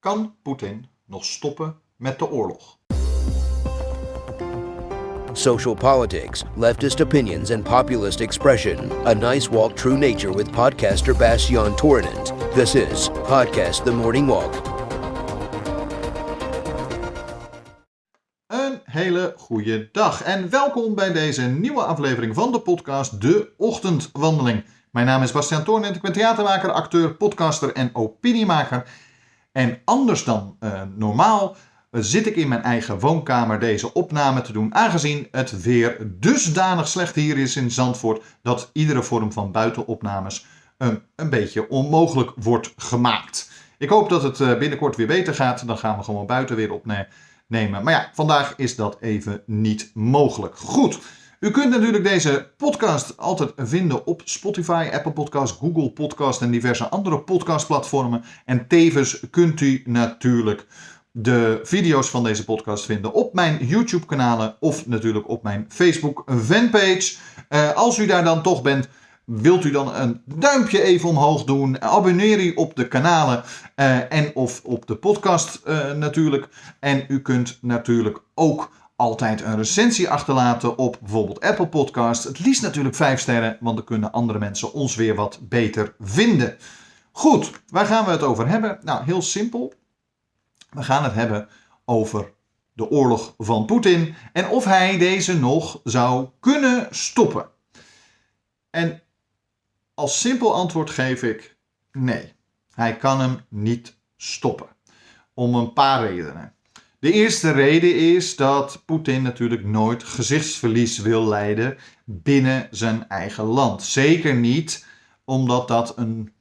Kan Poetin nog stoppen met de oorlog? Social politics, leftist opinions, and populist expression. A nice walk through nature with podcaster Bastian Torinent. This is Podcast The Morning Walk. Een hele goede dag en welkom bij deze nieuwe aflevering van de podcast De Ochtendwandeling. Mijn naam is Bastiaan Toornent, ik ben theatermaker, acteur, podcaster en opiniemaker. En anders dan uh, normaal uh, zit ik in mijn eigen woonkamer deze opname te doen, aangezien het weer dusdanig slecht hier is in Zandvoort dat iedere vorm van buitenopnames uh, een beetje onmogelijk wordt gemaakt. Ik hoop dat het uh, binnenkort weer beter gaat, dan gaan we gewoon buiten weer opnemen. Maar ja, vandaag is dat even niet mogelijk. Goed. U kunt natuurlijk deze podcast altijd vinden op Spotify, Apple Podcast, Google Podcast en diverse andere podcastplatformen. En tevens kunt u natuurlijk de video's van deze podcast vinden op mijn YouTube-kanalen of natuurlijk op mijn Facebook-fanpage. Uh, als u daar dan toch bent, wilt u dan een duimpje even omhoog doen. Abonneer u op de kanalen uh, en of op de podcast uh, natuurlijk. En u kunt natuurlijk ook altijd een recensie achterlaten op bijvoorbeeld Apple Podcast. Het liefst natuurlijk 5 sterren, want dan kunnen andere mensen ons weer wat beter vinden. Goed, waar gaan we het over hebben? Nou, heel simpel. We gaan het hebben over de oorlog van Poetin en of hij deze nog zou kunnen stoppen. En als simpel antwoord geef ik nee. Hij kan hem niet stoppen. Om een paar redenen. De eerste reden is dat Poetin natuurlijk nooit gezichtsverlies wil leiden binnen zijn eigen land. Zeker niet omdat dat een,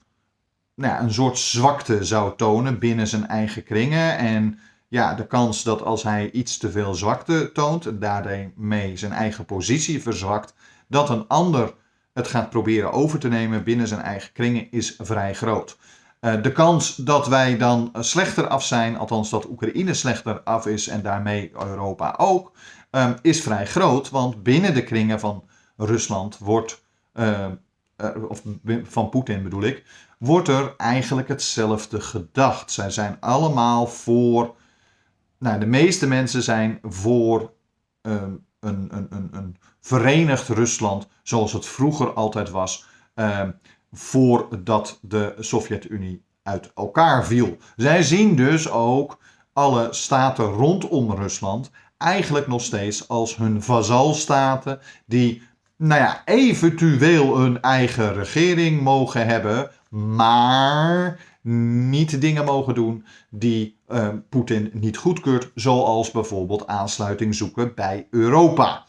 nou ja, een soort zwakte zou tonen binnen zijn eigen kringen. En ja, de kans dat als hij iets te veel zwakte toont en daarmee zijn eigen positie verzwakt, dat een ander het gaat proberen over te nemen binnen zijn eigen kringen is vrij groot. Uh, de kans dat wij dan slechter af zijn, althans dat Oekraïne slechter af is en daarmee Europa ook, um, is vrij groot. Want binnen de kringen van Rusland wordt, uh, of van Poetin bedoel ik, wordt er eigenlijk hetzelfde gedacht. Zij zijn allemaal voor, nou de meeste mensen zijn voor um, een, een, een, een verenigd Rusland zoals het vroeger altijd was. Voordat de Sovjet-Unie uit elkaar viel. Zij zien dus ook alle staten rondom Rusland eigenlijk nog steeds als hun vazalstaten die nou ja, eventueel een eigen regering mogen hebben, maar niet dingen mogen doen die uh, Poetin niet goedkeurt, zoals bijvoorbeeld aansluiting zoeken bij Europa.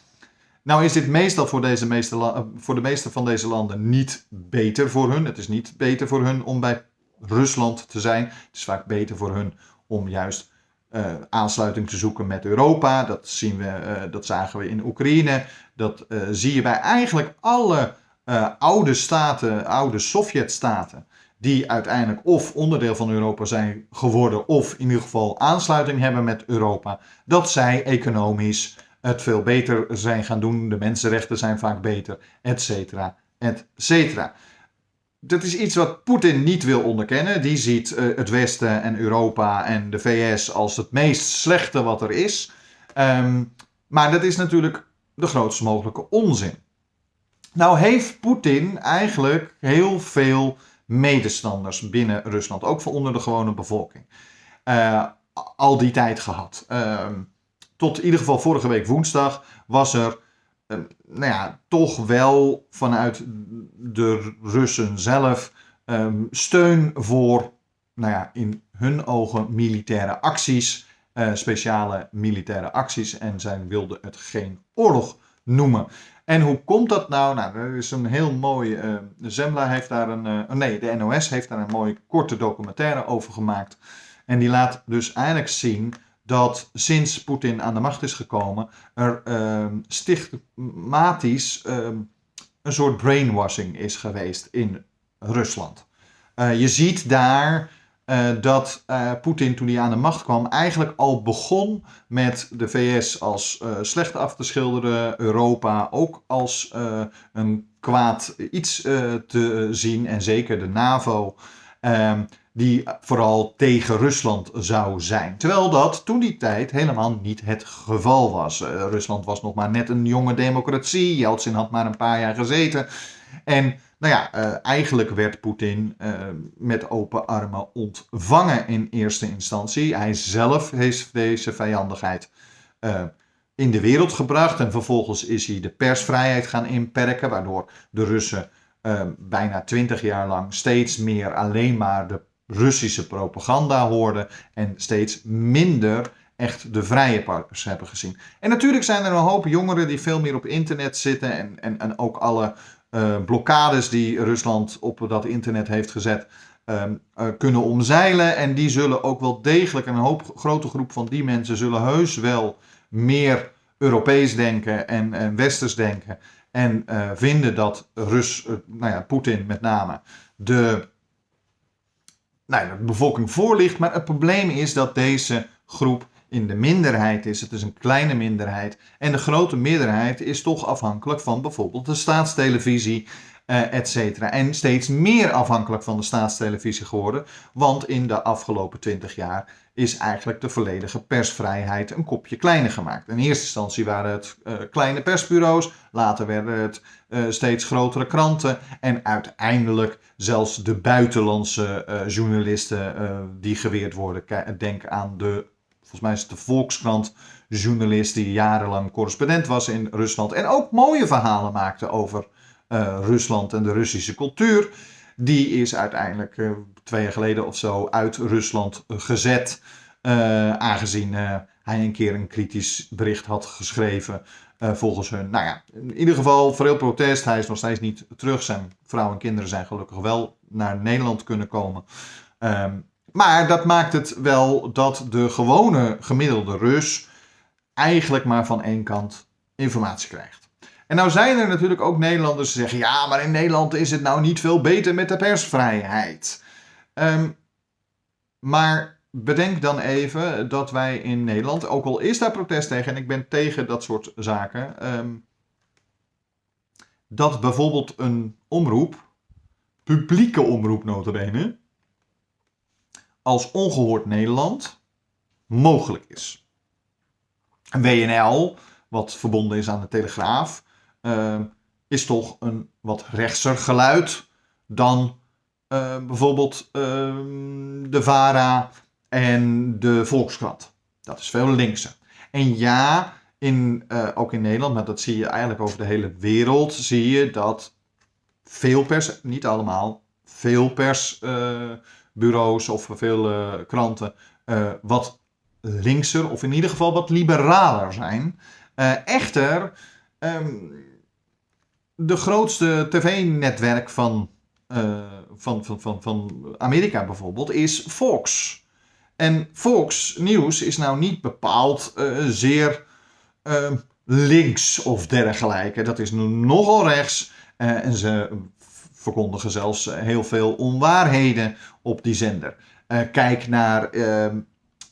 Nou is dit meestal voor, deze meeste voor de meeste van deze landen niet beter voor hun. Het is niet beter voor hun om bij Rusland te zijn. Het is vaak beter voor hun om juist uh, aansluiting te zoeken met Europa. Dat, zien we, uh, dat zagen we in Oekraïne. Dat zie je bij eigenlijk alle oude staten, oude Sovjet-staten, die uiteindelijk of onderdeel van Europa zijn geworden, of in ieder geval aansluiting hebben met Europa, dat zij economisch het veel beter zijn gaan doen. De mensenrechten zijn vaak beter, et cetera, et cetera. Dat is iets wat Poetin niet wil onderkennen. Die ziet uh, het Westen en Europa en de VS als het meest slechte wat er is. Um, maar dat is natuurlijk de grootst mogelijke onzin. Nou heeft Poetin eigenlijk heel veel medestanders binnen Rusland, ook voor onder de gewone bevolking, uh, al die tijd gehad. Uh, tot in ieder geval vorige week woensdag was er uh, nou ja, toch wel vanuit de Russen zelf um, steun voor, nou ja, in hun ogen militaire acties, uh, speciale militaire acties. En zij wilden het geen oorlog noemen. En hoe komt dat nou? Nou, er is een heel mooi. Uh, Zembla heeft daar een. Uh, nee, de NOS heeft daar een mooie korte documentaire over gemaakt. En die laat dus eigenlijk zien dat sinds Poetin aan de macht is gekomen, er uh, stichtmatisch uh, een soort brainwashing is geweest in Rusland. Uh, je ziet daar uh, dat uh, Poetin toen hij aan de macht kwam eigenlijk al begon met de VS als slecht af te schilderen, Europa ook als een kwaad iets te zien en zeker de NAVO. Ehm, die vooral tegen Rusland zou zijn. Terwijl dat toen die tijd helemaal niet het geval was. Uh, Rusland was nog maar net een jonge democratie. Yeltsin had maar een paar jaar gezeten. En nou ja, uh, eigenlijk werd Poetin uh, met open armen ontvangen in eerste instantie. Hij zelf heeft deze vijandigheid in de wereld gebracht. En vervolgens is hij de persvrijheid gaan inperken, waardoor de Russen bijna twintig jaar lang steeds meer alleen maar de Russische propaganda hoorden en steeds minder echt de vrije partners hebben gezien. En natuurlijk zijn er een hoop jongeren die veel meer op internet zitten en, en, en ook alle uh, blokkades die Rusland op dat internet heeft gezet. Um, uh, kunnen omzeilen. En die zullen ook wel degelijk, een hoop grote groep van die mensen zullen heus wel meer Europees denken en, en Westers denken. En uh, vinden dat Rus, nou ja, Poetin met name, de nou, de bevolking voor ligt. Maar het probleem is dat deze groep in de minderheid is. Het is een kleine minderheid. En de grote meerderheid is toch afhankelijk van bijvoorbeeld de staatstelevisie, uh, et cetera. En steeds meer afhankelijk van de staatstelevisie geworden. Want in de afgelopen twintig jaar is eigenlijk de volledige persvrijheid een kopje kleiner gemaakt. In eerste instantie waren het uh, kleine persbureaus, later werden het uh, steeds grotere kranten en uiteindelijk zelfs de buitenlandse uh, journalisten die geweerd worden. Denk aan de, volgens mij is het de Volkskrant journalist die jarenlang correspondent was in Rusland en ook mooie verhalen maakte over Rusland en de Russische cultuur. Die is uiteindelijk twee jaar geleden of zo uit Rusland gezet. Uh, aangezien uh, hij een keer een kritisch bericht had geschreven volgens hun. Nou ja, in ieder geval veel protest. Hij is nog steeds niet terug. Zijn vrouw en kinderen zijn gelukkig wel naar Nederland kunnen komen. Um, maar dat maakt het wel dat de gewone gemiddelde Rus eigenlijk maar van één kant informatie krijgt. En nou zijn er natuurlijk ook Nederlanders die zeggen: ja, maar in Nederland is het nou niet veel beter met de persvrijheid. Um, maar bedenk dan even dat wij in Nederland, ook al is daar protest tegen, en ik ben tegen dat soort zaken, um, dat bijvoorbeeld een omroep, publieke omroep notabene, als ongehoord Nederland mogelijk is. WNL, wat verbonden is aan de Telegraaf, uh, is toch een wat rechtser geluid dan uh, bijvoorbeeld uh, de VARA en de Volkskrant. Dat is veel linkser. En ja, in, uh, ook in Nederland, maar dat zie je eigenlijk over de hele wereld, zie je dat veel pers, niet allemaal, veel persbureaus of veel kranten wat linkser of in ieder geval wat liberaler zijn. echter, um, de grootste tv-netwerk van van, van, van, van Amerika bijvoorbeeld, is Fox. En Fox Nieuws is nou niet bepaald uh, zeer uh, links of dergelijke. Dat is nogal rechts. en ze verkondigen zelfs heel veel onwaarheden op die zender. kijk naar ehm,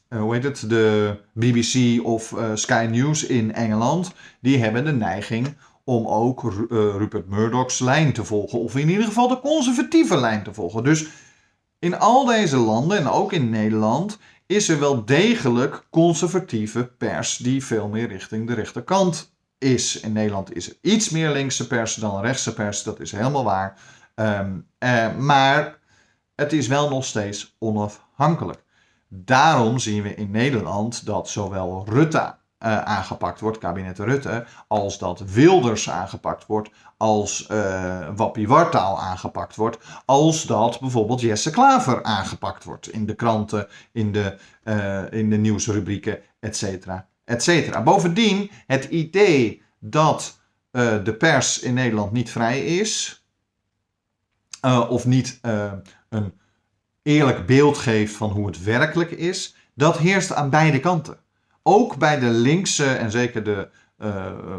hoe heet het, de BBC of Sky News in Engeland. Die hebben de neiging om ook uh, Rupert Murdoch's lijn te volgen. Of in ieder geval de conservatieve lijn te volgen. Dus in al deze landen en ook in Nederland is er wel degelijk conservatieve pers die veel meer richting de rechterkant is. In Nederland is er iets meer linkse pers dan rechtse pers, dat is helemaal waar. Um, uh, maar het is wel nog steeds onafhankelijk. Daarom zien we in Nederland dat zowel Rutte uh, aangepakt wordt, kabinet Rutte, als dat Wilders aangepakt wordt, als uh, Wappie Wartaal aangepakt wordt, als dat bijvoorbeeld Jesse Klaver aangepakt wordt in de kranten, in de, uh, in de nieuwsrubrieken, et cetera, et cetera. Bovendien, het idee dat de pers in Nederland niet vrij is, of niet een eerlijk beeld geeft van hoe het werkelijk is, dat heerst aan beide kanten ook bij de linkse en zeker de, uh,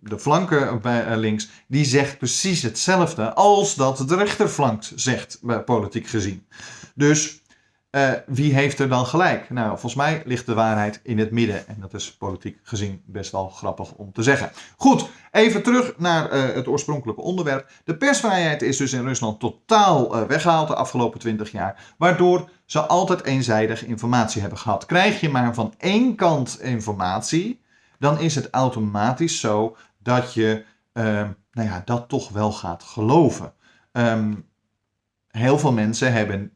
de flanken bij uh, links, die zegt precies hetzelfde als dat de rechterflank zegt, politiek gezien. Dus Uh, wie heeft er dan gelijk? Nou, volgens mij ligt de waarheid in het midden. En dat is politiek gezien best wel grappig om te zeggen. Goed, even terug naar uh, het oorspronkelijke onderwerp. De persvrijheid is dus in Rusland totaal uh, weggehaald de afgelopen 20 jaar. Waardoor ze altijd eenzijdig informatie hebben gehad. Krijg je maar van één kant informatie, dan is het automatisch zo dat je nou ja, dat toch wel gaat geloven. Um, heel veel mensen hebben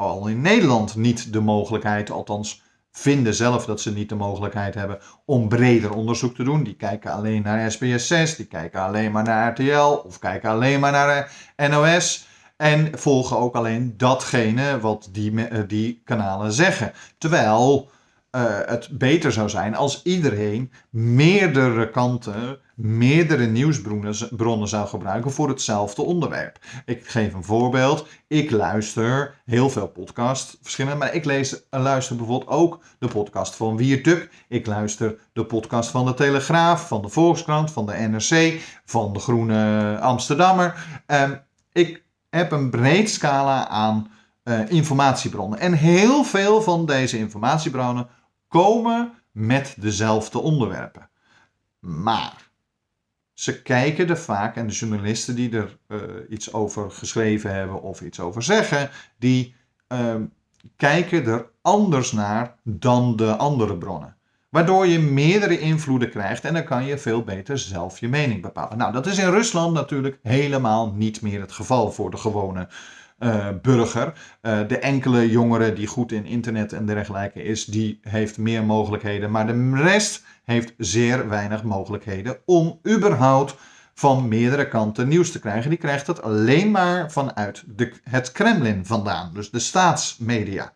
al in Nederland niet de mogelijkheid, althans vinden zelf dat ze niet de mogelijkheid hebben om breder onderzoek te doen. Die kijken alleen naar SBS 6, die kijken alleen maar naar RTL of kijken alleen maar naar NOS. En volgen ook alleen datgene wat die, eh, die kanalen zeggen. Terwijl uh, het beter zou zijn als iedereen meerdere kanten, meerdere nieuwsbronnen zou gebruiken voor hetzelfde onderwerp. Ik geef een voorbeeld. Ik luister heel veel podcasts, verschillende, maar ik lees, luister bijvoorbeeld ook de podcast van Wierduk. Ik luister de podcast van de Telegraaf, van de Volkskrant, van de NRC, van de Groene Amsterdammer. Um, ik heb een breed scala aan uh, informatiebronnen. En heel veel van deze informatiebronnen komen met dezelfde onderwerpen. Maar ze kijken er vaak, en de journalisten die er uh, iets over geschreven hebben of iets over zeggen, die uh, kijken er anders naar dan de andere bronnen. Waardoor je meerdere invloeden krijgt en dan kan je veel beter zelf je mening bepalen. Nou, dat is in Rusland natuurlijk helemaal niet meer het geval voor de gewone uh, burger. Uh, de enkele jongere die goed in internet en dergelijke is, die heeft meer mogelijkheden. Maar de rest heeft zeer weinig mogelijkheden om überhaupt van meerdere kanten nieuws te krijgen. Die krijgt het alleen maar vanuit de, het Kremlin vandaan, dus de staatsmedia.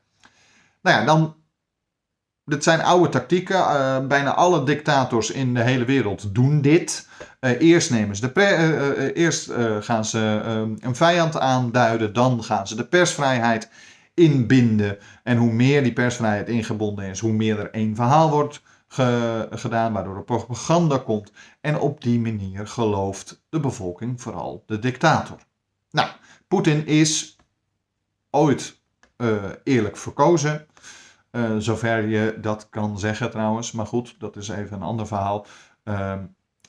Nou ja, dan dit zijn oude tactieken. Uh, bijna alle dictators in de hele wereld doen dit. Uh, eerst, nemen ze de uh, eerst gaan ze een vijand aanduiden, dan gaan ze de persvrijheid inbinden. En hoe meer die persvrijheid ingebonden is, hoe meer er één verhaal wordt ge gedaan, waardoor er propaganda komt. En op die manier gelooft de bevolking vooral de dictator. Nou, Poetin is ooit eerlijk verkozen. Uh, zover je dat kan zeggen trouwens. Maar goed, dat is even een ander verhaal. Uh,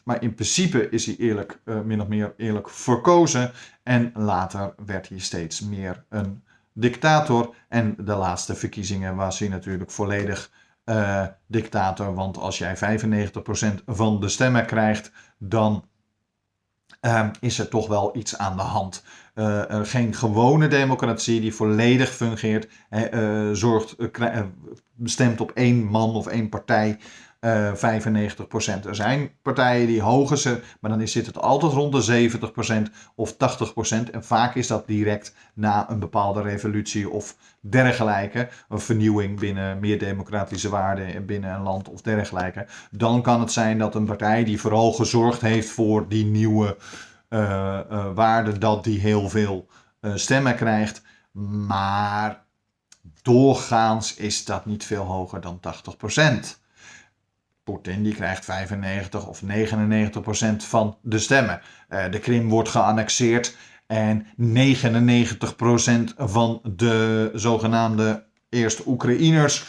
maar in principe is hij eerlijk, uh, min of meer eerlijk verkozen. En later werd hij steeds meer een dictator. En de laatste verkiezingen was hij natuurlijk volledig uh, dictator. Want als jij 95% van de stemmen krijgt, dan uh, is er toch wel iets aan de hand. Uh, geen gewone democratie die volledig fungeert, uh, zorgt, stemt op één man of één partij 95%. Er zijn partijen die hoger zijn, maar dan zit het altijd rond de 70% of 80%. En vaak is dat direct na een bepaalde revolutie of dergelijke. Een vernieuwing binnen meer democratische waarden binnen een land of dergelijke. Dan kan het zijn dat een partij die vooral gezorgd heeft voor die nieuwe uh, uh, waarde dat die heel veel uh, stemmen krijgt. Maar doorgaans is dat niet veel hoger dan 80%. Poetin die krijgt 95 of 99% van de stemmen. de Krim wordt geannexeerd en 99% van de zogenaamde eerst Oekraïners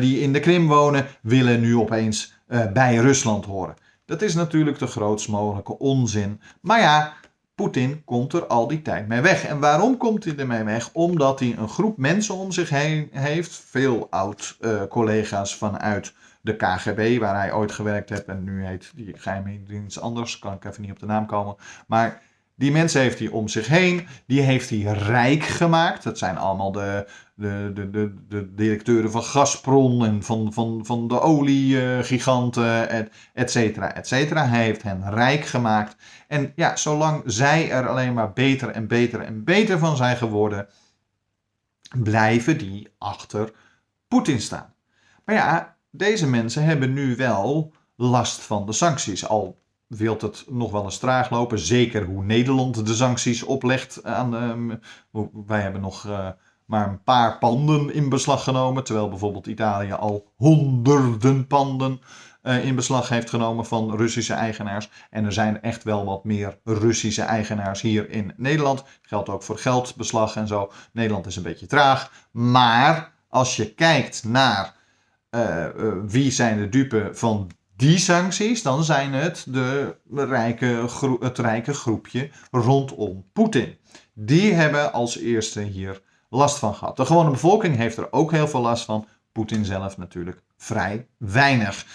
die in de Krim wonen, willen nu opeens bij Rusland horen. Dat is natuurlijk de grootst mogelijke onzin. Maar ja, Poetin komt er al die tijd mee weg. En waarom komt hij ermee weg? Omdat hij een groep mensen om zich heen heeft. Veel oud-collega's vanuit de KGB, waar hij ooit gewerkt heeft. En nu heet die geheime dienst anders. Kan ik even niet op de naam komen. Maar die mensen heeft hij om zich heen. Die heeft hij rijk gemaakt. Dat zijn allemaal de, de, de, de, de directeuren van Gazprom en van, van, van de oliegiganten, et cetera, et cetera. Hij heeft hen rijk gemaakt. En ja, zolang zij er alleen maar beter en beter en beter van zijn geworden, blijven die achter Poetin staan. Maar ja, deze mensen hebben nu wel last van de sancties. Al wilt het nog wel eens traag lopen. Zeker hoe Nederland de sancties oplegt. Aan, uh, wij hebben nog uh, maar een paar panden in beslag genomen. Terwijl bijvoorbeeld Italië al honderden panden eh, in beslag heeft genomen van Russische eigenaars. En er zijn echt wel wat meer Russische eigenaars hier in Nederland. Geldt ook voor geldbeslag en zo. Nederland is een beetje traag. Maar als je kijkt naar uh, uh, wie zijn de dupe van die sancties, dan zijn het de rijke, het rijke groepje rondom Poetin. Die hebben als eerste hier last van gehad. De gewone bevolking heeft er ook heel veel last van. Poetin zelf natuurlijk vrij weinig.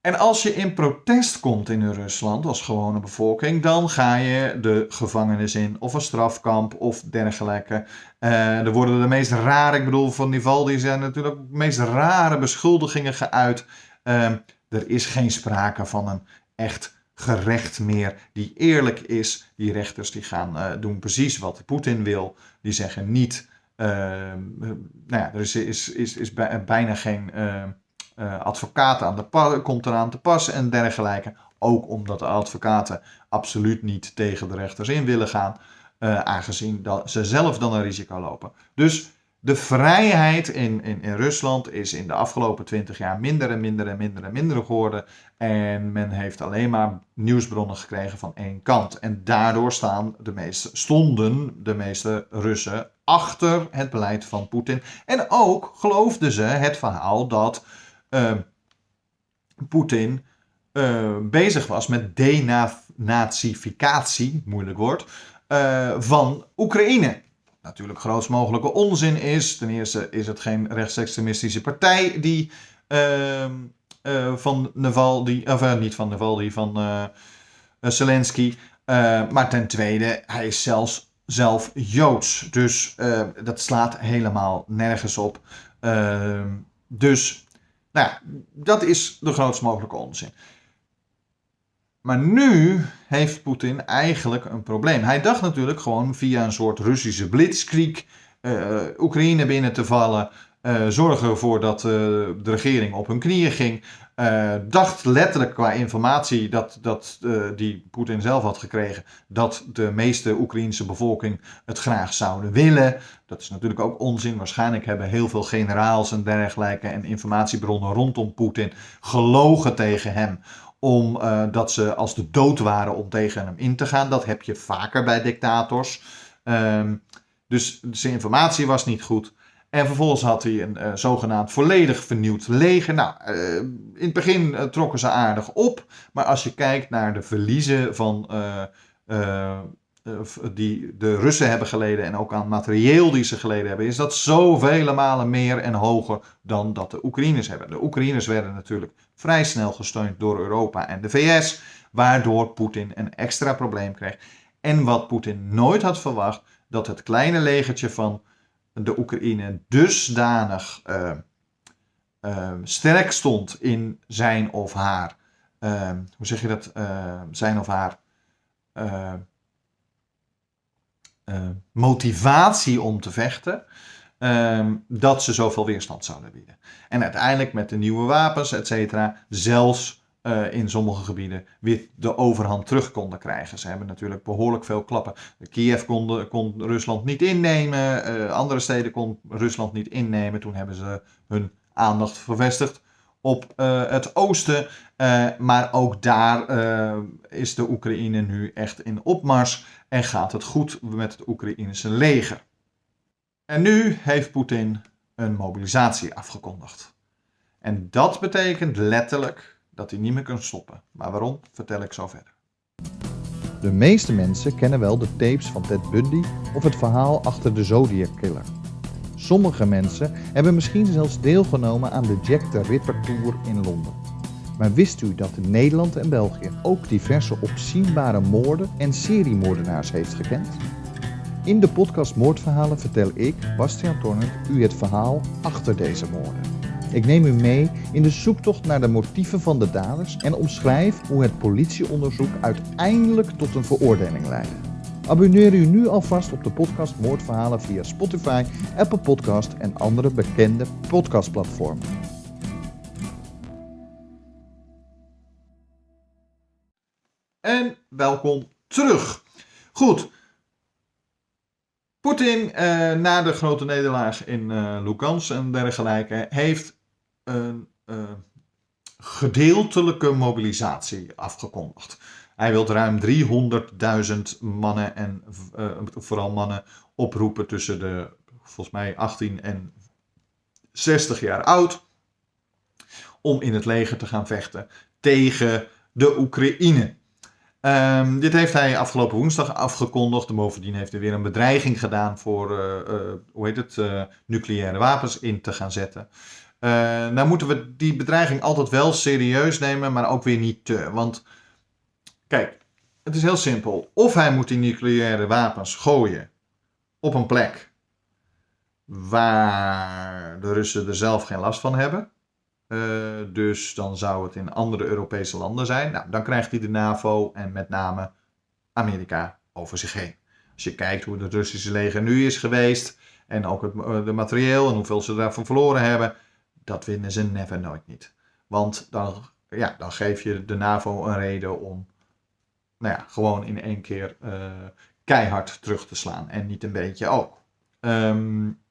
En als je in protest komt in Rusland als gewone bevolking, dan ga je de gevangenis in of een strafkamp of dergelijke. Uh, er worden de meest rare, ik bedoel, van Nivaldi zijn natuurlijk de meest rare beschuldigingen geuit. Uh, er is geen sprake van een echt gerecht meer die eerlijk is. Die rechters die gaan uh, doen precies wat Poetin wil. Die zeggen niet, nou ja, er is, is, is, is bijna geen uh, advocaten aan de pas, komt eraan te pas en dergelijke. Ook omdat de advocaten absoluut niet tegen de rechters in willen gaan, aangezien dat ze zelf dan een risico lopen. Dus de vrijheid in, in, in Rusland is in de afgelopen twintig jaar minder en minder en minder en minder geworden. En men heeft alleen maar nieuwsbronnen gekregen van één kant. En daardoor staan de meeste, stonden de meeste Russen achter het beleid van Poetin. En ook geloofden ze het verhaal dat uh, Poetin uh, bezig was met denazificatie, moeilijk woord, uh, van Oekraïne. Natuurlijk grootst mogelijke onzin is. Ten eerste is het geen rechtsextremistische partij die ehm, van Navalny, of niet van Navalny, van Zelensky. maar ten tweede, hij is zelfs zelf Joods. Dus dat slaat helemaal nergens op. Ehm, dus nou dat is de grootst mogelijke onzin. Maar nu heeft Poetin eigenlijk een probleem. Hij dacht natuurlijk gewoon via een soort Russische blitzkrieg uh, Oekraïne binnen te vallen. Uh, zorgen ervoor dat uh, de regering op hun knieën ging. Dacht letterlijk qua informatie dat, dat die Poetin zelf had gekregen, dat de meeste Oekraïnse bevolking het graag zouden willen. Dat is natuurlijk ook onzin. Waarschijnlijk hebben heel veel generaals en dergelijke en informatiebronnen rondom Poetin gelogen tegen hem. Omdat dat ze als de dood waren om tegen hem in te gaan. Dat heb je vaker bij dictators. Um, dus zijn informatie was niet goed. En vervolgens had hij een uh, zogenaamd volledig vernieuwd leger. Nou, uh, in het begin trokken ze aardig op. Maar als je kijkt naar de verliezen van, die de Russen hebben geleden. En ook aan materieel die ze geleden hebben. Is dat zoveel malen meer en hoger dan dat de Oekraïners hebben. De Oekraïners werden natuurlijk vrij snel gesteund door Europa en de VS. Waardoor Poetin een extra probleem kreeg. En wat Poetin nooit had verwacht. Dat het kleine legertje van de Oekraïne dusdanig uh, uh, sterk stond in zijn of haar, uh, hoe zeg je dat, zijn of haar motivatie om te vechten, ehm, dat ze zoveel weerstand zouden bieden. En uiteindelijk met de nieuwe wapens, et cetera, zelfs uh, in sommige gebieden weer de overhand terug konden krijgen. Ze hebben natuurlijk behoorlijk veel klappen. Kiev kon, kon Rusland niet innemen, uh, andere steden kon Rusland niet innemen. Toen hebben ze hun aandacht gevestigd op uh, het oosten. maar ook daar is de Oekraïne nu echt in opmars en gaat het goed met het Oekraïnse leger. En nu heeft Poetin een mobilisatie afgekondigd. En dat betekent letterlijk dat hij niet meer kan stoppen. Maar waarom, vertel ik zo verder. De meeste mensen kennen wel de tapes van Ted Bundy of het verhaal achter de Zodiac Killer. Sommige mensen hebben misschien zelfs deelgenomen aan de Jack the Ripper Tour in Londen. Maar wist u dat Nederland en België ook diverse opzienbare moorden en seriemoordenaars heeft gekend? In de podcast Moordverhalen vertel ik, Bastiaan Tornert, u het verhaal achter deze moorden. Ik neem u mee in de zoektocht naar de motieven van de daders en omschrijf hoe het politieonderzoek uiteindelijk tot een veroordeling leidde. Abonneer u nu alvast op de podcast Moordverhalen via Spotify, Apple Podcast en andere bekende podcastplatformen. En welkom terug. Goed. Poetin, eh, na de grote nederlaag in uh, en dergelijke, heeft een uh, gedeeltelijke mobilisatie afgekondigd. Hij wil ruim 300.000 mannen en vooral mannen oproepen tussen de volgens mij 18 en 60 jaar oud. Om in het leger te gaan vechten tegen de Oekraïne. Um, dit heeft hij afgelopen woensdag afgekondigd. bovendien heeft hij weer een bedreiging gedaan voor uh, hoe heet het, uh, nucleaire wapens in te gaan zetten. nou moeten we die bedreiging altijd wel serieus nemen, maar ook weer niet te. Want kijk, het is heel simpel. Of hij moet die nucleaire wapens gooien op een plek waar de Russen er zelf geen last van hebben. Uh, dus dan zou het in andere Europese landen zijn. Nou, dan krijgt hij de NAVO en met name Amerika over zich heen. Als je kijkt hoe het Russische leger nu is geweest en ook het de materieel en hoeveel ze daarvan verloren hebben, dat winnen ze never nooit niet. Want dan, ja, dan geef je de NAVO een reden om nou ja, gewoon in één keer uh, keihard terug te slaan en niet een beetje ook. Um,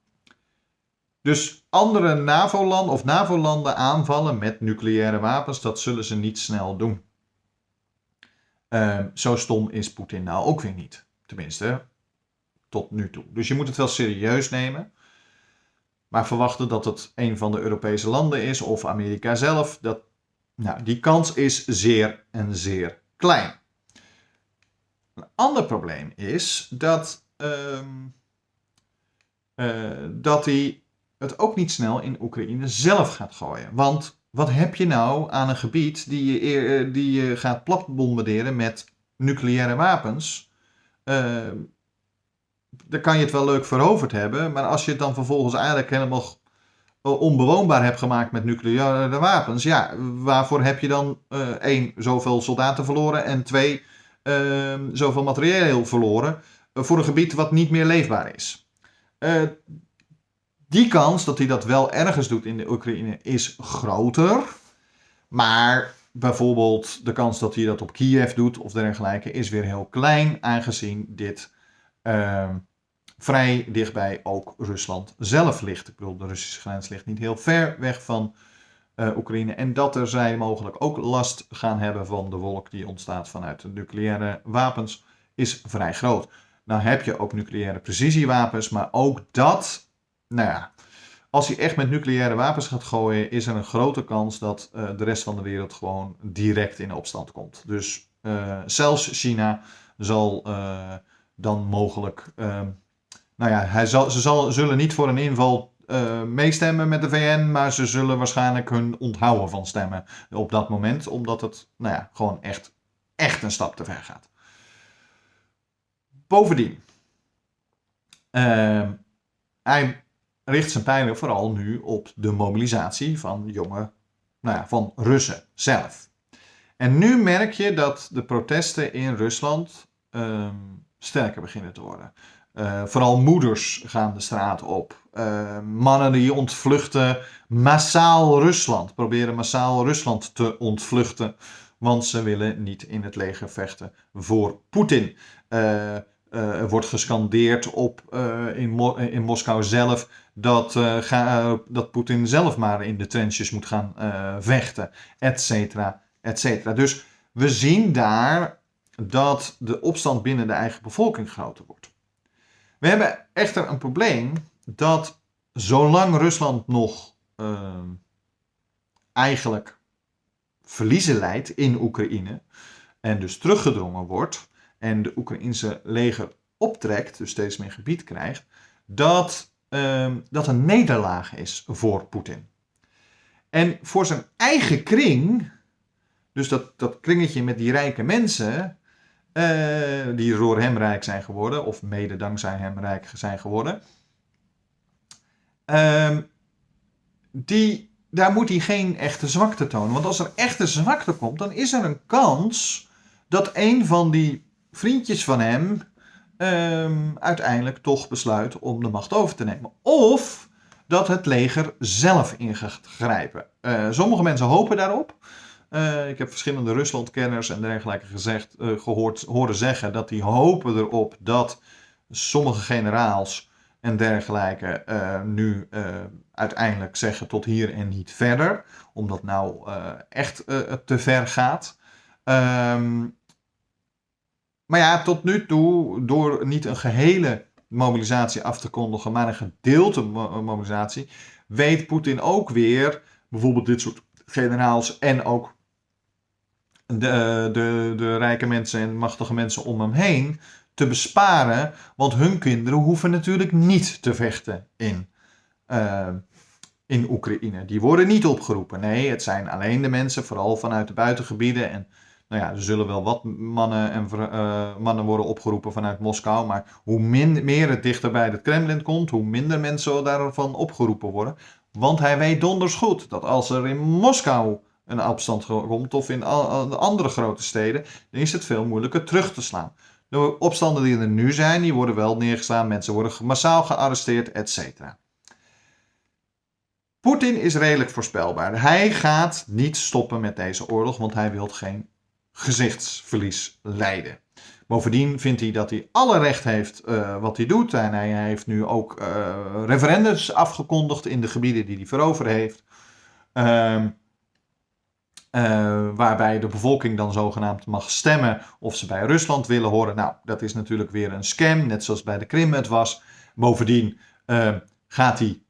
dus andere NAVO-landen of NAVO-landen aanvallen met nucleaire wapens, dat zullen ze niet snel doen. Uh, zo stom is Poetin nou ook weer niet. Tenminste, tot nu toe. Dus je moet het wel serieus nemen. Maar verwachten dat het een van de Europese landen is of Amerika zelf, dat, nou, die kans is zeer en zeer klein. Een ander probleem is dat, uh, dat hij het ook niet snel in Oekraïne zelf gaat gooien. Want wat heb je nou aan een gebied die je, eh, die je gaat platbombarderen met nucleaire wapens? Uh, dan kan je het wel leuk veroverd hebben, maar als je het dan vervolgens eigenlijk helemaal onbewoonbaar hebt gemaakt met nucleaire wapens, ja, waarvoor heb je dan één, zoveel soldaten verloren en twee, uh, zoveel materieel verloren voor een gebied wat niet meer leefbaar is? Die kans dat hij dat wel ergens doet in de Oekraïne is groter. Maar bijvoorbeeld de kans dat hij dat op Kiev doet of dergelijke is weer heel klein, aangezien dit uh, vrij dichtbij ook Rusland zelf ligt. Ik bedoel, de Russische grens ligt niet heel ver weg van uh, Oekraïne. En dat er zij mogelijk ook last gaan hebben van de wolk die ontstaat vanuit de nucleaire wapens, is vrij groot. Nou heb je ook nucleaire precisiewapens, maar ook dat nou ja, als hij echt met nucleaire wapens gaat gooien, is er een grote kans dat uh, de rest van de wereld gewoon direct in opstand komt. Dus uh, zelfs China zal uh, dan mogelijk. Ehm, nou ja, hij zal, ze zal, zullen niet voor een inval meestemmen met de VN, maar ze zullen waarschijnlijk hun onthouden van stemmen op dat moment, omdat het nou ja, gewoon echt, echt een stap te ver gaat. Bovendien, ehm, hij richt zijn pijlen vooral nu op de mobilisatie van jonge, nou ja, van Russen zelf. En nu merk je dat de protesten in Rusland um, sterker beginnen te worden. Uh, vooral moeders gaan de straat op. Uh, mannen die ontvluchten massaal Rusland, proberen massaal Rusland te ontvluchten, want ze willen niet in het leger vechten voor Poetin. Uh, er wordt gescandeerd op, in, Mo in Moskou zelf dat, uh, ga, dat Poetin zelf maar in de trenches moet gaan uh, vechten, et cetera, et cetera. Dus we zien daar dat de opstand binnen de eigen bevolking groter wordt. We hebben echter een probleem dat zolang Rusland nog uh, eigenlijk verliezen leidt in Oekraïne en dus teruggedrongen wordt en de Oekraïnse leger optrekt, dus steeds meer gebied krijgt, dat uh, dat een nederlaag is voor Poetin. En voor zijn eigen kring, dus dat, dat kringetje met die rijke mensen, uh, die door hem rijk zijn geworden, of mede dankzij hem rijk zijn geworden, uh, die, daar moet hij geen echte zwakte tonen. Want als er echte zwakte komt, dan is er een kans dat een van die vriendjes van hem um, uiteindelijk toch besluit om de macht over te nemen. Of dat het leger zelf in gaat grijpen. Uh, sommige mensen hopen daarop. Uh, ik heb verschillende Ruslandkenners en dergelijke gezegd, uh, gehoord, horen zeggen dat die hopen erop dat sommige generaals en dergelijke eh, nu eh, uiteindelijk zeggen tot hier en niet verder, omdat nou eh, echt te ver gaat. Ehm, maar ja, tot nu toe, door niet een gehele mobilisatie af te kondigen, maar een gedeelte mobilisatie, weet Poetin ook weer, bijvoorbeeld dit soort generaals en ook de, de, de rijke mensen en machtige mensen om hem heen, te besparen. Want hun kinderen hoeven natuurlijk niet te vechten in, uh, in Oekraïne. Die worden niet opgeroepen. Nee, het zijn alleen de mensen, vooral vanuit de buitengebieden. En nou ja, er zullen wel wat mannen, en, uh, mannen worden opgeroepen vanuit Moskou. Maar hoe meer het dichter bij het Kremlin komt, hoe minder mensen daarvan opgeroepen worden. Want hij weet donders goed dat als er in Moskou een opstand komt of in andere grote steden, dan is het veel moeilijker terug te slaan. De opstanden die er nu zijn, die worden wel neergeslaan. Mensen worden massaal gearresteerd, etc. Poetin is redelijk voorspelbaar. Hij gaat niet stoppen met deze oorlog, want hij wil geen gezichtsverlies lijden. Bovendien vindt hij dat hij alle recht heeft uh, wat hij doet. En hij heeft nu ook uh, referendums afgekondigd in de gebieden die hij veroverd heeft. Uh, uh, waarbij de bevolking dan zogenaamd mag stemmen of ze bij Rusland willen horen. Nou, dat is natuurlijk weer een scam, net zoals bij de Krim het was. Bovendien uh, gaat hij,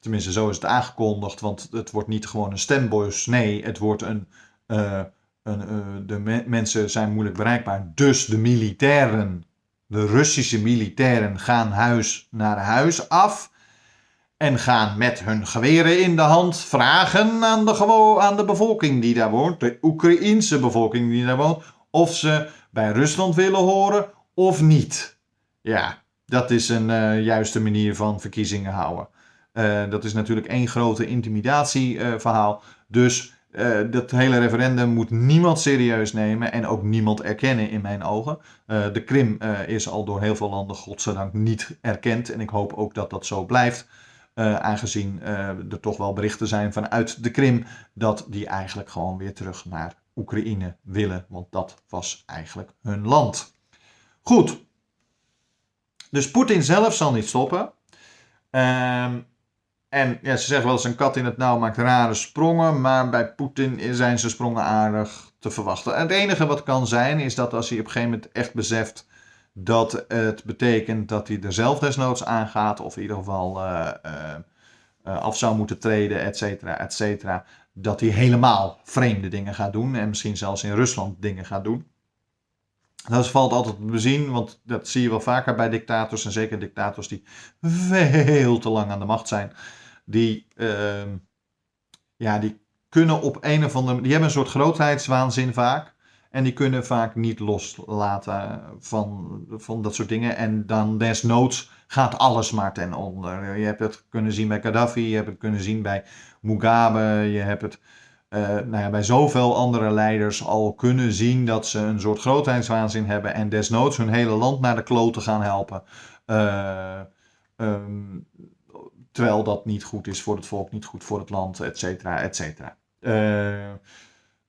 tenminste zo is het aangekondigd, want het wordt niet gewoon een stembus. Nee, het wordt een de me mensen zijn moeilijk bereikbaar. Dus de militairen, de Russische militairen gaan huis naar huis af en gaan met hun geweren in de hand vragen aan de, aan de bevolking die daar woont, de Oekraïense bevolking die daar woont, of ze bij Rusland willen horen of niet. Ja, dat is een uh, juiste manier van verkiezingen houden. Uh, dat is natuurlijk één grote intimidatieverhaal. Dus dat hele referendum moet niemand serieus nemen en ook niemand erkennen in mijn ogen. de Krim is al door heel veel landen godzijdank niet erkend en ik hoop ook dat dat zo blijft. Uh, aangezien uh, er toch wel berichten zijn vanuit de Krim dat die eigenlijk gewoon weer terug naar Oekraïne willen, want dat was eigenlijk hun land. Goed. Dus Poetin zelf zal niet stoppen. Um, en ja, ze zeggen wel eens een kat in het nauw maakt rare sprongen, maar bij Poetin zijn ze sprongen aardig te verwachten. En het enige wat kan zijn is dat als hij op een gegeven moment echt beseft dat het betekent dat hij er zelf desnoods aangaat, of in ieder geval uh, uh, af zou moeten treden, et cetera, et cetera. Dat hij helemaal vreemde dingen gaat doen en misschien zelfs in Rusland dingen gaat doen. Dat valt altijd te bezien, want dat zie je wel vaker bij dictators, en zeker dictators die veel te lang aan de macht zijn. Die, ehm, ja, die kunnen op een of andere die hebben een soort grootheidswaanzin vaak. En die kunnen vaak niet loslaten van, van dat soort dingen. En dan desnoods gaat alles maar ten onder. Je hebt het kunnen zien bij Gaddafi, je hebt het kunnen zien bij Mugabe, je hebt het uh, nou ja, bij zoveel andere leiders al kunnen zien dat ze een soort grootheidswaanzin hebben en desnoods hun hele land naar de kloten gaan helpen. Uh, terwijl dat niet goed is voor het volk, niet goed voor het land, et cetera, et cetera. Uh,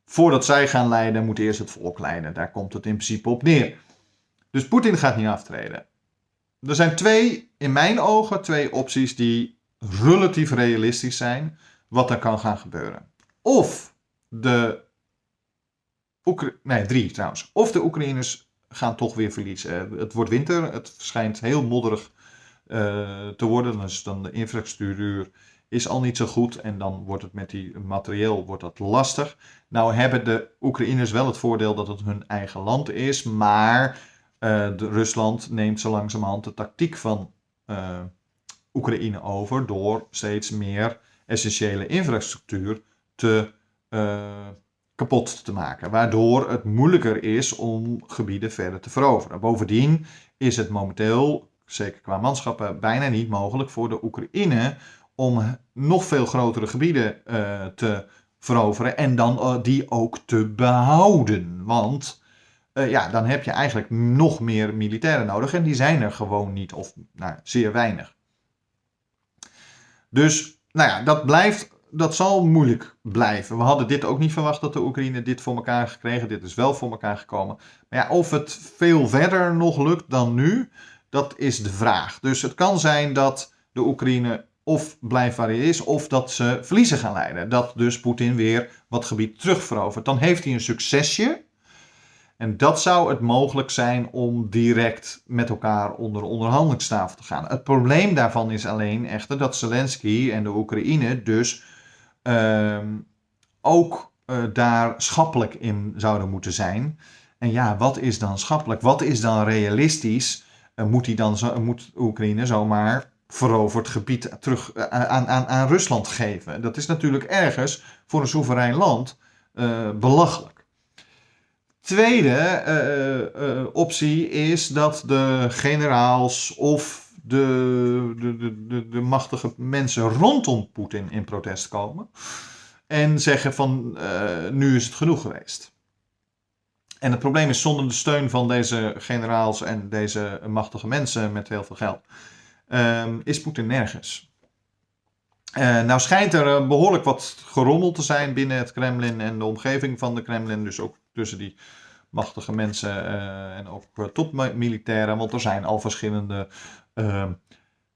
voordat zij gaan leiden, moet eerst het volk leiden. Daar komt het in principe op neer. Dus Poetin gaat niet aftreden. Er zijn twee, in mijn ogen, twee opties die relatief realistisch zijn. Wat er kan gaan gebeuren. Of de. Oekra nee, drie trouwens. Of de Oekraïners gaan toch weer verliezen. Het wordt winter, het schijnt heel modderig te worden. Dus dan de infrastructuur is al niet zo goed en dan wordt het met die materieel wordt dat lastig. Nou hebben de Oekraïners wel het voordeel dat het hun eigen land is, maar uh, de Rusland neemt zo langzamerhand de tactiek van uh, Oekraïne over door steeds meer essentiële infrastructuur te kapot te maken, waardoor het moeilijker is om gebieden verder te veroveren. Bovendien is het momenteel, zeker qua manschappen, bijna niet mogelijk voor de Oekraïne om nog veel grotere gebieden uh, te veroveren en dan uh, die ook te behouden. Want uh, ja, dan heb je eigenlijk nog meer militairen nodig en die zijn er gewoon niet of nou, zeer weinig. Dus nou ja, dat blijft, dat zal moeilijk blijven. We hadden dit ook niet verwacht dat de Oekraïne dit voor elkaar gekregen. Dit is wel voor elkaar gekomen. Maar ja, of het veel verder nog lukt dan nu, Dat is de vraag. Dus het kan zijn dat de Oekraïne of blijft waar hij is, of dat ze verliezen gaan leiden. Dat dus Poetin weer wat gebied terugverovert. Dan heeft hij een succesje. En dat zou het mogelijk zijn om direct met elkaar onder de onderhandelingstafel te gaan. Het probleem daarvan is alleen echter dat Zelensky en de Oekraïne dus ehm, ook uh, daar schappelijk in zouden moeten zijn. En ja, wat is dan schappelijk? Wat is dan realistisch? Uh, moet, hij dan zo, moet Oekraïne zomaar veroverd gebied terug uh, aan, aan, aan Rusland geven? Dat is natuurlijk ergens voor een soeverein land belachelijk. Tweede optie is dat de generaals of de, de, de, de, machtige mensen rondom Poetin in protest komen en zeggen van nu is het genoeg geweest. En het probleem is, zonder de steun van deze generaals en deze machtige mensen met heel veel geld, um, is Poetin nergens. Uh, nou schijnt er uh, behoorlijk wat gerommel te zijn binnen het Kremlin en de omgeving van de Kremlin, dus ook tussen die machtige mensen en ook topmilitairen, want er zijn al verschillende ehm,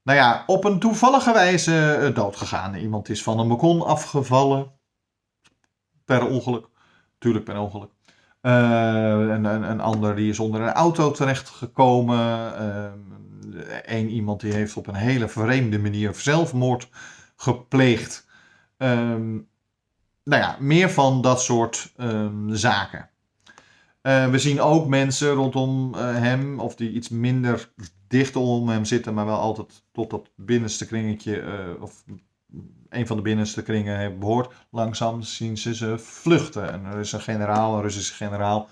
nou ja, op een toevallige wijze doodgegaan. Iemand is van een balkon afgevallen per ongeluk. Tuurlijk per ongeluk. Uh, een, een, een, ander die is onder een auto terechtgekomen. Eén uh, iemand die heeft op een hele vreemde manier zelfmoord gepleegd. Um, nou ja, meer van dat soort um, zaken. Uh, we zien ook mensen rondom hem, of die iets minder dicht om hem zitten, maar wel altijd tot dat binnenste kringetje, of een van de binnenste kringen behoort, langzaam zien ze ze vluchten. En er is een generaal, een Russische generaal,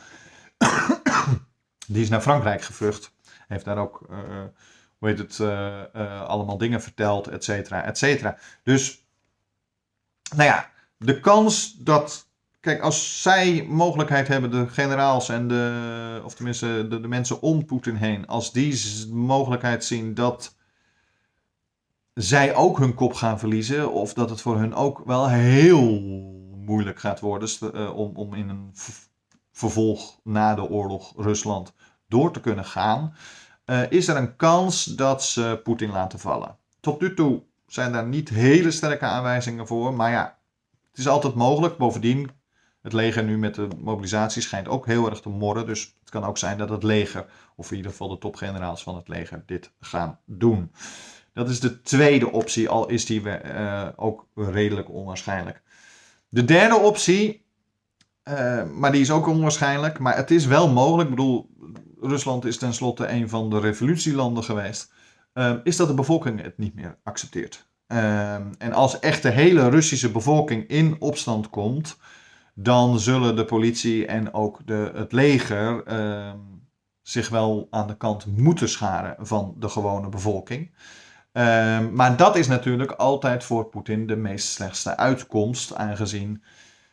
die is naar Frankrijk gevlucht. Heeft daar ook, uh, hoe heet het, uh, uh, allemaal dingen verteld, et cetera, et cetera. Dus, nou ja, de kans dat, kijk, als zij mogelijkheid hebben, de generaals en de, of tenminste de, de mensen om Poetin heen, als die mogelijkheid zien dat zij ook hun kop gaan verliezen. Of dat het voor hun ook wel heel moeilijk gaat worden uh, om, om in een vervolg na de oorlog Rusland door te kunnen gaan. Uh, is er een kans dat ze Poetin laten vallen. Tot nu toe zijn daar niet hele sterke aanwijzingen voor. Maar ja, het is altijd mogelijk. Bovendien, het leger nu met de mobilisatie schijnt ook heel erg te morren. Dus het kan ook zijn dat het leger, of in ieder geval de topgeneraals van het leger, dit gaan doen. Dat is de tweede optie, al is die uh, ook redelijk onwaarschijnlijk. De derde optie, uh, maar die is ook onwaarschijnlijk, maar het is wel mogelijk. Ik bedoel, Rusland is tenslotte een van de revolutielanden geweest. Uh, is dat de bevolking het niet meer accepteert. en als echt de hele Russische bevolking in opstand komt, dan zullen de politie en ook de, het leger zich wel aan de kant moeten scharen van de gewone bevolking. Um, maar dat is natuurlijk altijd voor Poetin de meest slechtste uitkomst, aangezien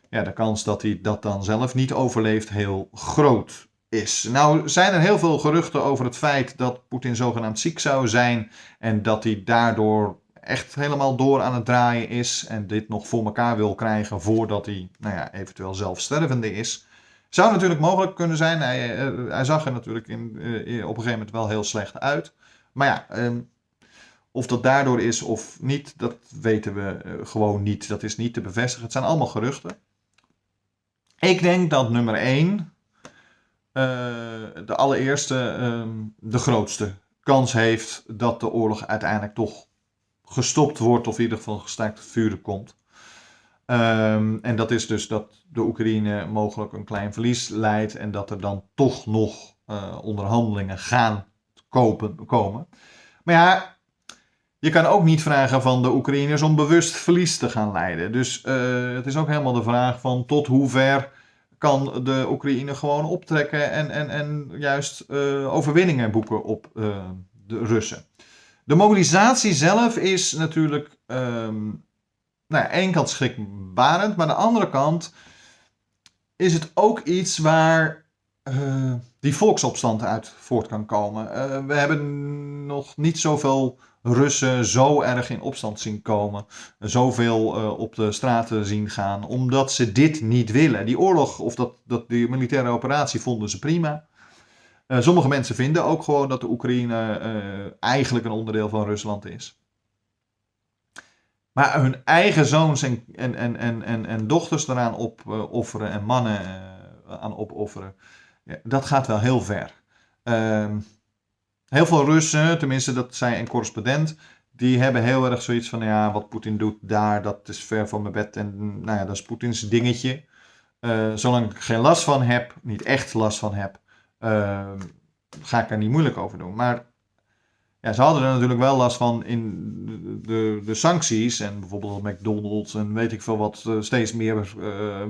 ja, de kans dat hij dat dan zelf niet overleeft heel groot is. Nou zijn er heel veel geruchten over het feit dat Poetin zogenaamd ziek zou zijn en dat hij daardoor echt helemaal door aan het draaien is en dit nog voor elkaar wil krijgen voordat hij nou ja, eventueel zelf stervende is. Zou natuurlijk mogelijk kunnen zijn. Hij, eh, hij zag er natuurlijk in, uh, op een gegeven moment wel heel slecht uit. Maar ja, um, of dat daardoor is of niet, dat weten we eh, gewoon niet. Dat is niet te bevestigen. Het zijn allemaal geruchten. Ik denk dat nummer 1, uh, de allereerste, uh, de grootste kans heeft dat de oorlog uiteindelijk toch gestopt wordt, of in ieder geval gestaakt vuren komt. Um, en dat is dus dat de Oekraïne mogelijk een klein verlies leidt en dat er dan toch nog uh, onderhandelingen gaan kopen, komen. Maar ja, je kan ook niet vragen van de Oekraïners om bewust verlies te gaan leiden. Dus uh, het is ook helemaal de vraag van tot hoe ver kan de Oekraïne gewoon optrekken en, en, en juist uh, overwinningen boeken op uh, de Russen. De mobilisatie zelf is natuurlijk um, nou ja, één kant schrikbarend, maar aan de andere kant is het ook iets waar die volksopstand uit voort kan komen. we hebben nog niet zoveel Russen zo erg in opstand zien komen, zoveel uh, op de straten zien gaan, omdat ze dit niet willen. Die oorlog, of dat, dat, die militaire operatie vonden ze prima. Uh, sommige mensen vinden ook gewoon dat de Oekraïne uh, eigenlijk een onderdeel van Rusland is. Maar hun eigen zoons en, en, en, en, en, dochters eraan opofferen en mannen aan opofferen, ja, dat gaat wel heel ver. Ehm, heel veel Russen, tenminste dat zei een correspondent, die hebben heel erg zoiets van, ja, wat Poetin doet daar, dat is ver van mijn bed. En nou ja, dat is Poetins dingetje. Uh, zolang ik geen last van heb, niet echt last van heb, uh, ga ik er niet moeilijk over doen. Maar ja, ze hadden er natuurlijk wel last van in de, de, sancties. En bijvoorbeeld McDonald's en weet ik veel wat, uh, steeds meer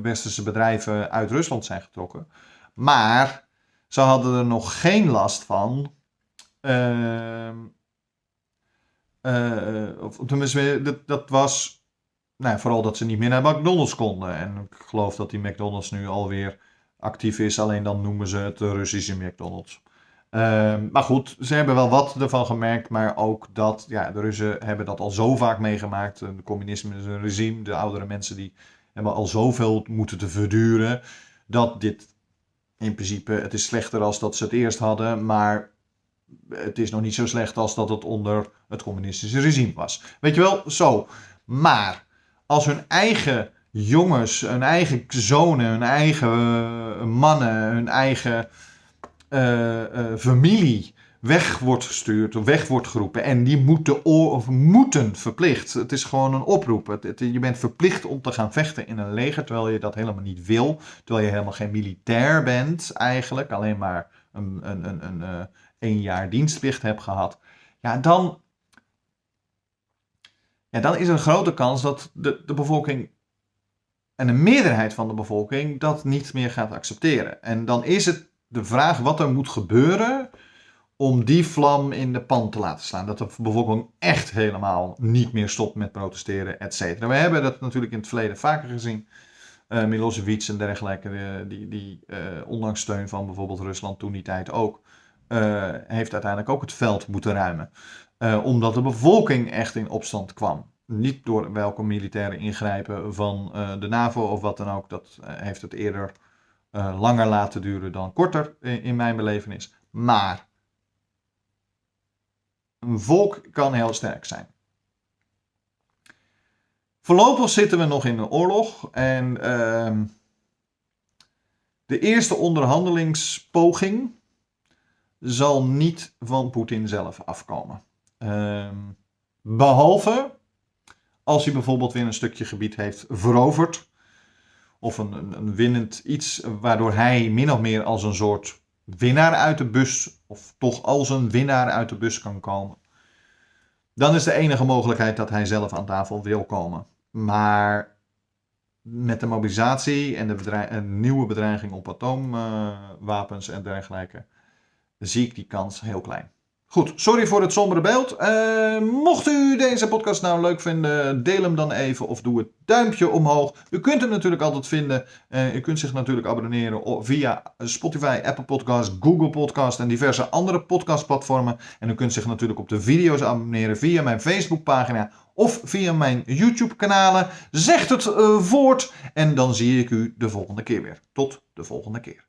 westerse bedrijven uit Rusland zijn getrokken. Maar ze hadden er nog geen last van of tenminste, dat, dat was nou, vooral dat ze niet meer naar McDonald's konden. En ik geloof dat die McDonald's nu alweer actief is, alleen dan noemen ze het de Russische McDonald's. Uh, maar goed, ze hebben wel wat ervan gemerkt, maar ook dat, ja, de Russen hebben dat al zo vaak meegemaakt. De communisme is een regime, de oudere mensen die hebben al zoveel moeten te verduren, dat dit in principe, het is slechter als dat ze het eerst hadden, maar het is nog niet zo slecht als dat het onder het communistische regime was. Weet je wel, zo. Maar als hun eigen jongens, hun eigen zonen, hun eigen uh, mannen, hun eigen uh, uh, familie weg wordt gestuurd, of weg wordt geroepen. En die moeten, of moeten verplicht. Het is gewoon een oproep. Je bent verplicht om te gaan vechten in een leger, terwijl je dat helemaal niet wil. Terwijl je helemaal geen militair bent, eigenlijk. Alleen maar een, een, een, een, één jaar dienstplicht hebt gehad, ja, dan, ja, dan is er een grote kans dat de, de bevolking en de meerderheid van de bevolking dat niet meer gaat accepteren. En dan is het de vraag wat er moet gebeuren om die vlam in de pan te laten slaan. Dat de bevolking echt helemaal niet meer stopt met protesteren, et cetera. We hebben dat natuurlijk in het verleden vaker gezien. Uh, Milosevic en dergelijke, uh, die, die uh, ondanks steun van bijvoorbeeld Rusland toen die tijd ook, heeft uiteindelijk ook het veld moeten ruimen. Uh, omdat de bevolking echt in opstand kwam. Niet door welke militaire ingrijpen van uh, de NAVO of wat dan ook. Dat heeft het eerder langer laten duren dan korter in, in mijn belevenis. Maar een volk kan heel sterk zijn. Voorlopig zitten we nog in een oorlog en ehm, de eerste onderhandelingspoging zal niet van Poetin zelf afkomen. Uh, behalve als hij bijvoorbeeld weer een stukje gebied heeft veroverd. Of een, een, winnend iets waardoor hij min of meer als een soort winnaar uit de bus, of toch als een winnaar uit de bus kan komen. Dan is de enige mogelijkheid dat hij zelf aan tafel wil komen. Maar met de mobilisatie en de nieuwe bedreiging op atoomwapens en dergelijke zie ik die kans heel klein. Goed, sorry voor het sombere beeld. Uh, mocht u deze podcast nou leuk vinden, deel hem dan even of doe het duimpje omhoog. U kunt hem natuurlijk altijd vinden. Uh, u kunt zich natuurlijk abonneren via Spotify, Apple Podcast, Google Podcast en diverse andere podcastplatformen. En u kunt zich natuurlijk op de video's abonneren via mijn Facebookpagina of via mijn YouTube-kanalen. Zegt het uh, voort en dan zie ik u de volgende keer weer. Tot de volgende keer.